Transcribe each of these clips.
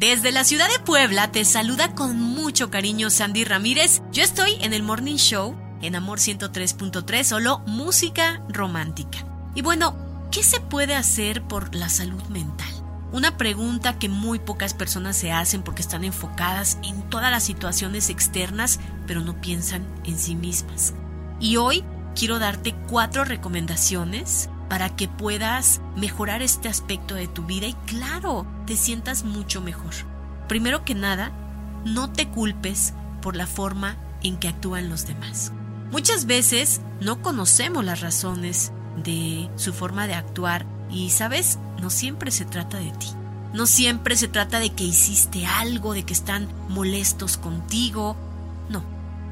Desde la ciudad de Puebla te saluda con mucho cariño Sandy Ramírez. Yo estoy en el Morning Show en Amor 103.3, solo música romántica. Y bueno, ¿qué se puede hacer por la salud mental? Una pregunta que muy pocas personas se hacen porque están enfocadas en todas las situaciones externas, pero no piensan en sí mismas. Y hoy quiero darte cuatro recomendaciones para que puedas mejorar este aspecto de tu vida y claro, te sientas mucho mejor. Primero que nada, no te culpes por la forma en que actúan los demás. Muchas veces no conocemos las razones de su forma de actuar y, sabes, no siempre se trata de ti. No siempre se trata de que hiciste algo, de que están molestos contigo. No,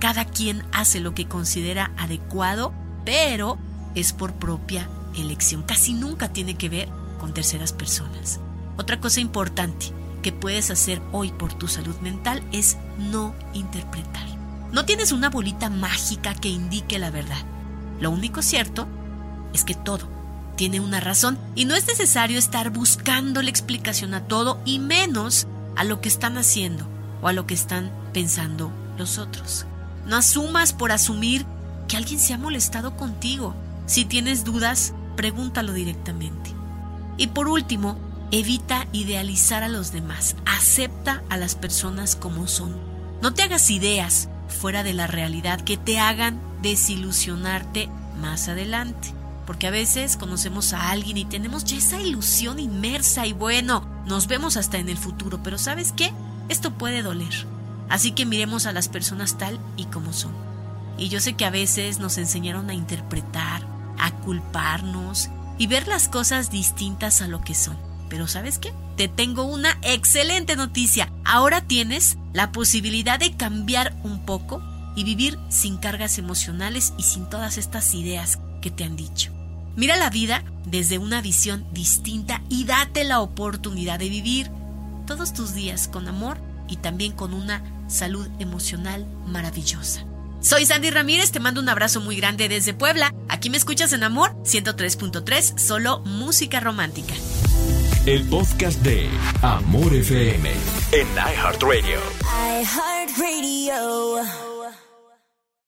cada quien hace lo que considera adecuado, pero es por propia elección. Casi nunca tiene que ver con terceras personas. Otra cosa importante que puedes hacer hoy por tu salud mental es no interpretar. No tienes una bolita mágica que indique la verdad. Lo único cierto es que todo tiene una razón y no es necesario estar buscando la explicación a todo y menos a lo que están haciendo o a lo que están pensando los otros. No asumas por asumir que alguien se ha molestado contigo. Si tienes dudas, pregúntalo directamente. Y por último, evita idealizar a los demás. Acepta a las personas como son. No te hagas ideas fuera de la realidad que te hagan desilusionarte más adelante. Porque a veces conocemos a alguien y tenemos ya esa ilusión inmersa y bueno, nos vemos hasta en el futuro, pero ¿sabes qué? Esto puede doler. Así que miremos a las personas tal y como son. Y yo sé que a veces nos enseñaron a interpretar, a culparnos y ver las cosas distintas a lo que son. Pero ¿sabes qué? Te tengo una excelente noticia. Ahora tienes la posibilidad de cambiar un poco y vivir sin cargas emocionales y sin todas estas ideas que te han dicho. Mira la vida desde una visión distinta y date la oportunidad de vivir todos tus días con amor y también con una salud emocional maravillosa. Soy Sandy Ramírez, te mando un abrazo muy grande desde Puebla. Aquí me escuchas en Amor 103.3, solo música romántica. El podcast de Amor FM en iHeartRadio. iHeartRadio.